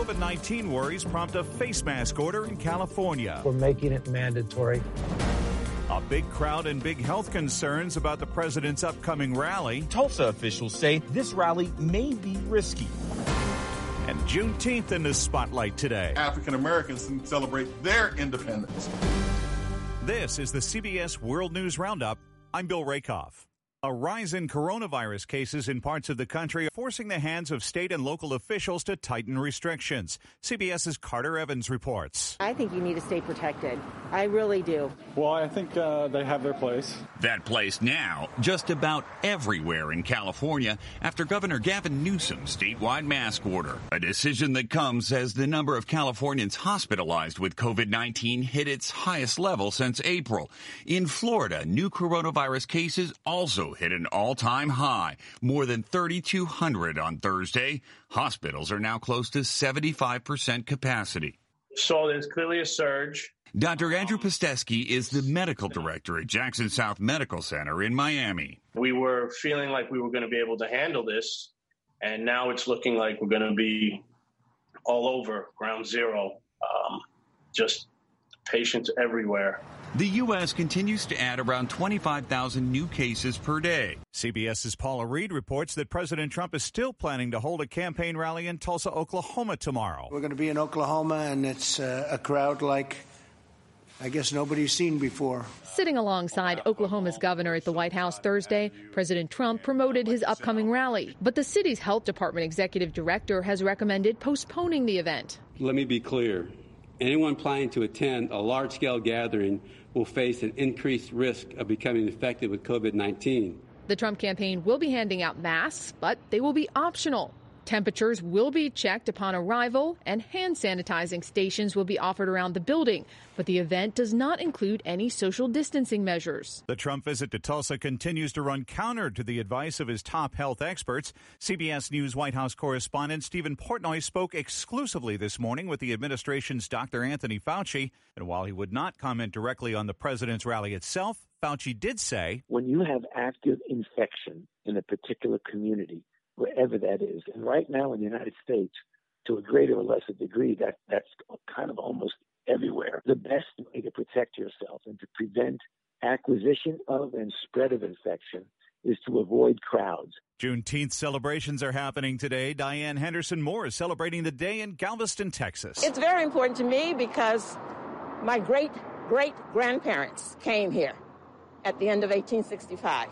COVID 19 worries prompt a face mask order in California. We're making it mandatory. A big crowd and big health concerns about the president's upcoming rally. Tulsa officials say this rally may be risky. And Juneteenth in the spotlight today. African Americans can celebrate their independence. This is the CBS World News Roundup. I'm Bill Rakoff. A rise in coronavirus cases in parts of the country forcing the hands of state and local officials to tighten restrictions. CBS's Carter Evans reports. I think you need to stay protected. I really do. Well, I think uh, they have their place. That place now, just about everywhere in California after Governor Gavin Newsom's statewide mask order. A decision that comes as the number of Californians hospitalized with COVID 19 hit its highest level since April. In Florida, new coronavirus cases also hit an all time high, more than 3,200 on Thursday. Hospitals are now close to 75% capacity. So there's clearly a surge. Dr. Andrew Pastewski is the medical director at Jackson South Medical Center in Miami. We were feeling like we were going to be able to handle this, and now it's looking like we're going to be all over ground zero. Um, just patients everywhere. The U.S. continues to add around 25,000 new cases per day. CBS's Paula Reid reports that President Trump is still planning to hold a campaign rally in Tulsa, Oklahoma tomorrow. We're going to be in Oklahoma, and it's uh, a crowd like I guess nobody's seen before. Sitting alongside Oklahoma's governor at the White House Thursday, President Trump promoted his upcoming rally. But the city's health department executive director has recommended postponing the event. Let me be clear. Anyone planning to attend a large scale gathering will face an increased risk of becoming infected with COVID 19. The Trump campaign will be handing out masks, but they will be optional. Temperatures will be checked upon arrival, and hand sanitizing stations will be offered around the building. But the event does not include any social distancing measures. The Trump visit to Tulsa continues to run counter to the advice of his top health experts. CBS News White House correspondent Steven Portnoy spoke exclusively this morning with the administration's Dr. Anthony Fauci. And while he would not comment directly on the president's rally itself, Fauci did say When you have active infection in a particular community, wherever that is. And right now in the United States, to a greater or lesser degree, that that's kind of almost everywhere. The best way to protect yourself and to prevent acquisition of and spread of infection is to avoid crowds. Juneteenth celebrations are happening today. Diane Henderson Moore is celebrating the day in Galveston, Texas. It's very important to me because my great great grandparents came here at the end of 1865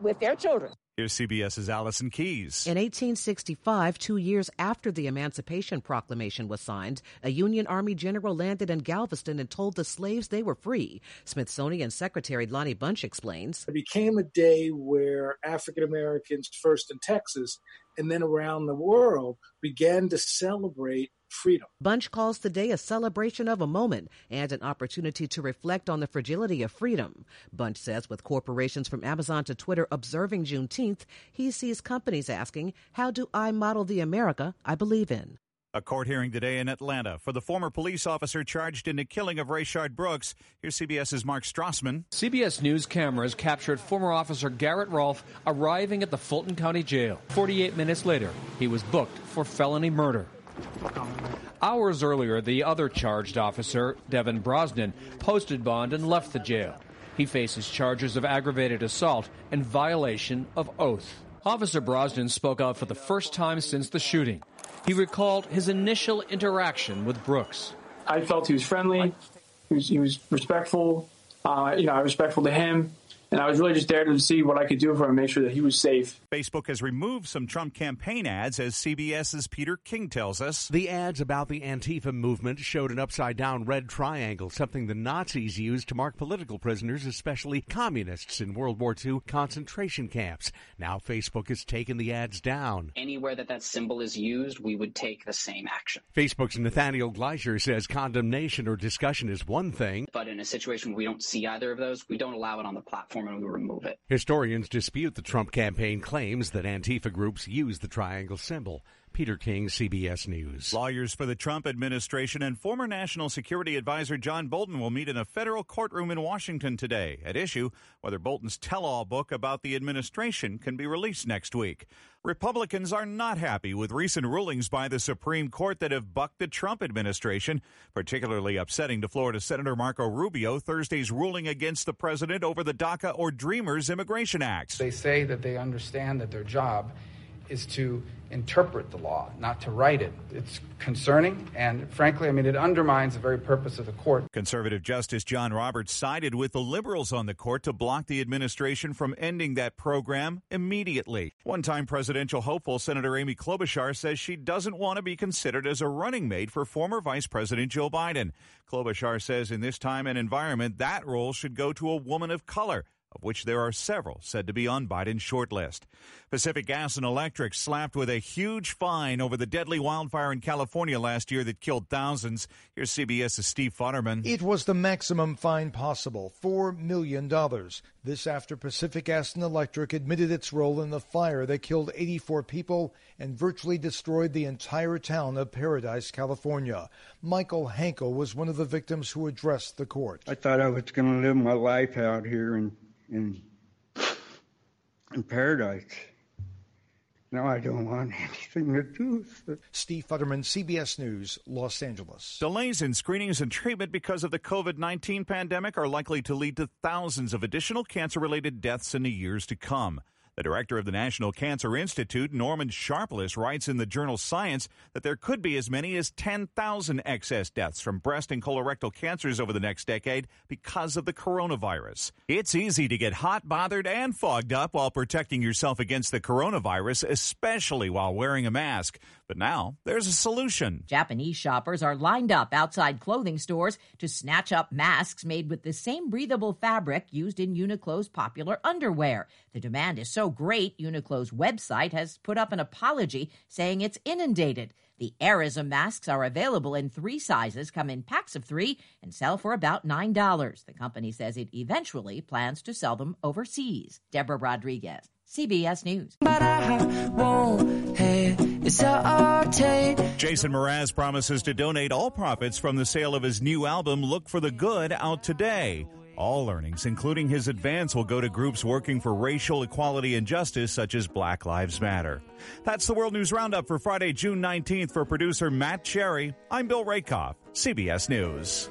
with their children. Here's CBS's Allison Keyes. In 1865, two years after the Emancipation Proclamation was signed, a Union Army general landed in Galveston and told the slaves they were free. Smithsonian Secretary Lonnie Bunch explains. It became a day where African Americans, first in Texas and then around the world, began to celebrate freedom. Bunch calls the day a celebration of a moment and an opportunity to reflect on the fragility of freedom. Bunch says with corporations from Amazon to Twitter observing Juneteenth, he sees companies asking, How do I model the America I believe in? A court hearing today in Atlanta for the former police officer charged in the killing of Rayshard Brooks. Here's CBS's Mark Strassmann. CBS News cameras captured former officer Garrett Rolfe arriving at the Fulton County Jail. 48 minutes later, he was booked for felony murder. Hours earlier, the other charged officer, Devin Brosnan, posted bond and left the jail. He faces charges of aggravated assault and violation of oath. Officer Brosnan spoke out for the first time since the shooting. He recalled his initial interaction with Brooks. I felt he was friendly. He was, he was respectful. Uh, you know, I was respectful to him. And I was really just there to see what I could do for him, and make sure that he was safe. Facebook has removed some Trump campaign ads, as CBS's Peter King tells us. The ads about the Antifa movement showed an upside down red triangle, something the Nazis used to mark political prisoners, especially communists in World War II concentration camps. Now Facebook has taken the ads down. Anywhere that that symbol is used, we would take the same action. Facebook's Nathaniel Gleicher says condemnation or discussion is one thing. But in a situation where we don't see either of those, we don't allow it on the platform we remove it. Historians dispute the Trump campaign claims that Antifa groups use the triangle symbol. Peter King, CBS News. Lawyers for the Trump administration and former National Security Advisor John Bolton will meet in a federal courtroom in Washington today. At issue, whether Bolton's tell all book about the administration can be released next week. Republicans are not happy with recent rulings by the Supreme Court that have bucked the Trump administration, particularly upsetting to Florida Senator Marco Rubio Thursday's ruling against the president over the DACA or Dreamers Immigration Acts. They say that they understand that their job is to interpret the law, not to write it. It's concerning, and frankly, I mean, it undermines the very purpose of the court. Conservative Justice John Roberts sided with the liberals on the court to block the administration from ending that program immediately. One time presidential hopeful Senator Amy Klobuchar says she doesn't want to be considered as a running mate for former Vice President Joe Biden. Klobuchar says in this time and environment, that role should go to a woman of color of which there are several said to be on Biden's short list. Pacific Gas and Electric slapped with a huge fine over the deadly wildfire in California last year that killed thousands. Here's CBS's Steve Futterman. It was the maximum fine possible, $4 million. This after Pacific Gas and Electric admitted its role in the fire that killed 84 people and virtually destroyed the entire town of Paradise, California. Michael Hankel was one of the victims who addressed the court. I thought I was going to live my life out here in in in paradise. Now I don't want anything to do with it. Steve Futterman, CBS News, Los Angeles. Delays in screenings and treatment because of the COVID 19 pandemic are likely to lead to thousands of additional cancer related deaths in the years to come. The director of the National Cancer Institute, Norman Sharpless, writes in the journal Science that there could be as many as 10,000 excess deaths from breast and colorectal cancers over the next decade because of the coronavirus. It's easy to get hot, bothered, and fogged up while protecting yourself against the coronavirus, especially while wearing a mask. But now there's a solution. Japanese shoppers are lined up outside clothing stores to snatch up masks made with the same breathable fabric used in Uniqlo's popular underwear. The demand is so great, Uniqlo's website has put up an apology saying it's inundated. The Airism masks are available in three sizes, come in packs of three, and sell for about $9. The company says it eventually plans to sell them overseas. Deborah Rodriguez, CBS News. Jason Mraz promises to donate all profits from the sale of his new album, Look for the Good, out today. All earnings, including his advance, will go to groups working for racial equality and justice, such as Black Lives Matter. That's the World News Roundup for Friday, June 19th. For producer Matt Cherry, I'm Bill Rakoff, CBS News.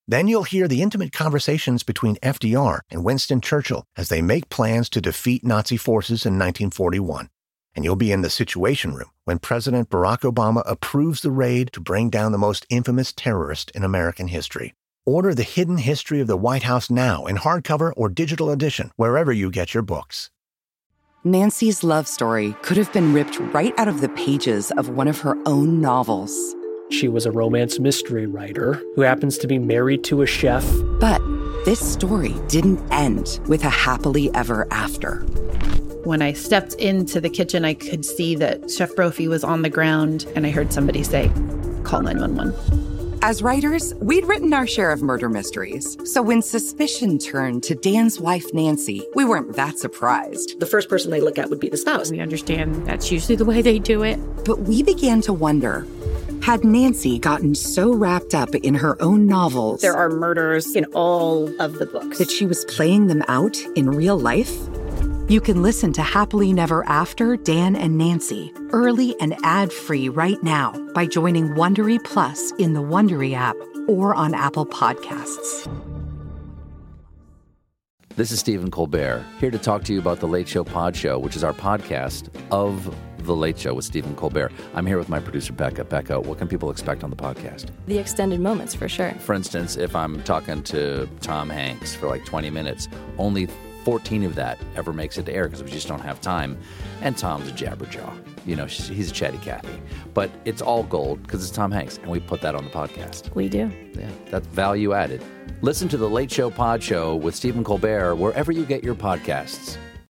Then you'll hear the intimate conversations between FDR and Winston Churchill as they make plans to defeat Nazi forces in 1941. And you'll be in the Situation Room when President Barack Obama approves the raid to bring down the most infamous terrorist in American history. Order The Hidden History of the White House now in hardcover or digital edition, wherever you get your books. Nancy's love story could have been ripped right out of the pages of one of her own novels. She was a romance mystery writer who happens to be married to a chef. But this story didn't end with a happily ever after. When I stepped into the kitchen, I could see that Chef Brophy was on the ground, and I heard somebody say, Call 911. As writers, we'd written our share of murder mysteries. So when suspicion turned to Dan's wife, Nancy, we weren't that surprised. The first person they look at would be the spouse. We understand that's usually the way they do it. But we began to wonder had Nancy gotten so wrapped up in her own novels? There are murders in all of the books. That she was playing them out in real life? You can listen to Happily Never After Dan and Nancy early and ad-free right now by joining Wondery Plus in the Wondery app or on Apple Podcasts. This is Stephen Colbert, here to talk to you about the Late Show Pod Show, which is our podcast of The Late Show with Stephen Colbert. I'm here with my producer, Becca. Becca, what can people expect on the podcast? The extended moments, for sure. For instance, if I'm talking to Tom Hanks for like 20 minutes, only 14 of that ever makes it to air because we just don't have time. And Tom's a jabberjaw. You know, he's a chatty Cathy. But it's all gold because it's Tom Hanks, and we put that on the podcast. We do. Yeah, that's value added. Listen to the Late Show Pod Show with Stephen Colbert wherever you get your podcasts.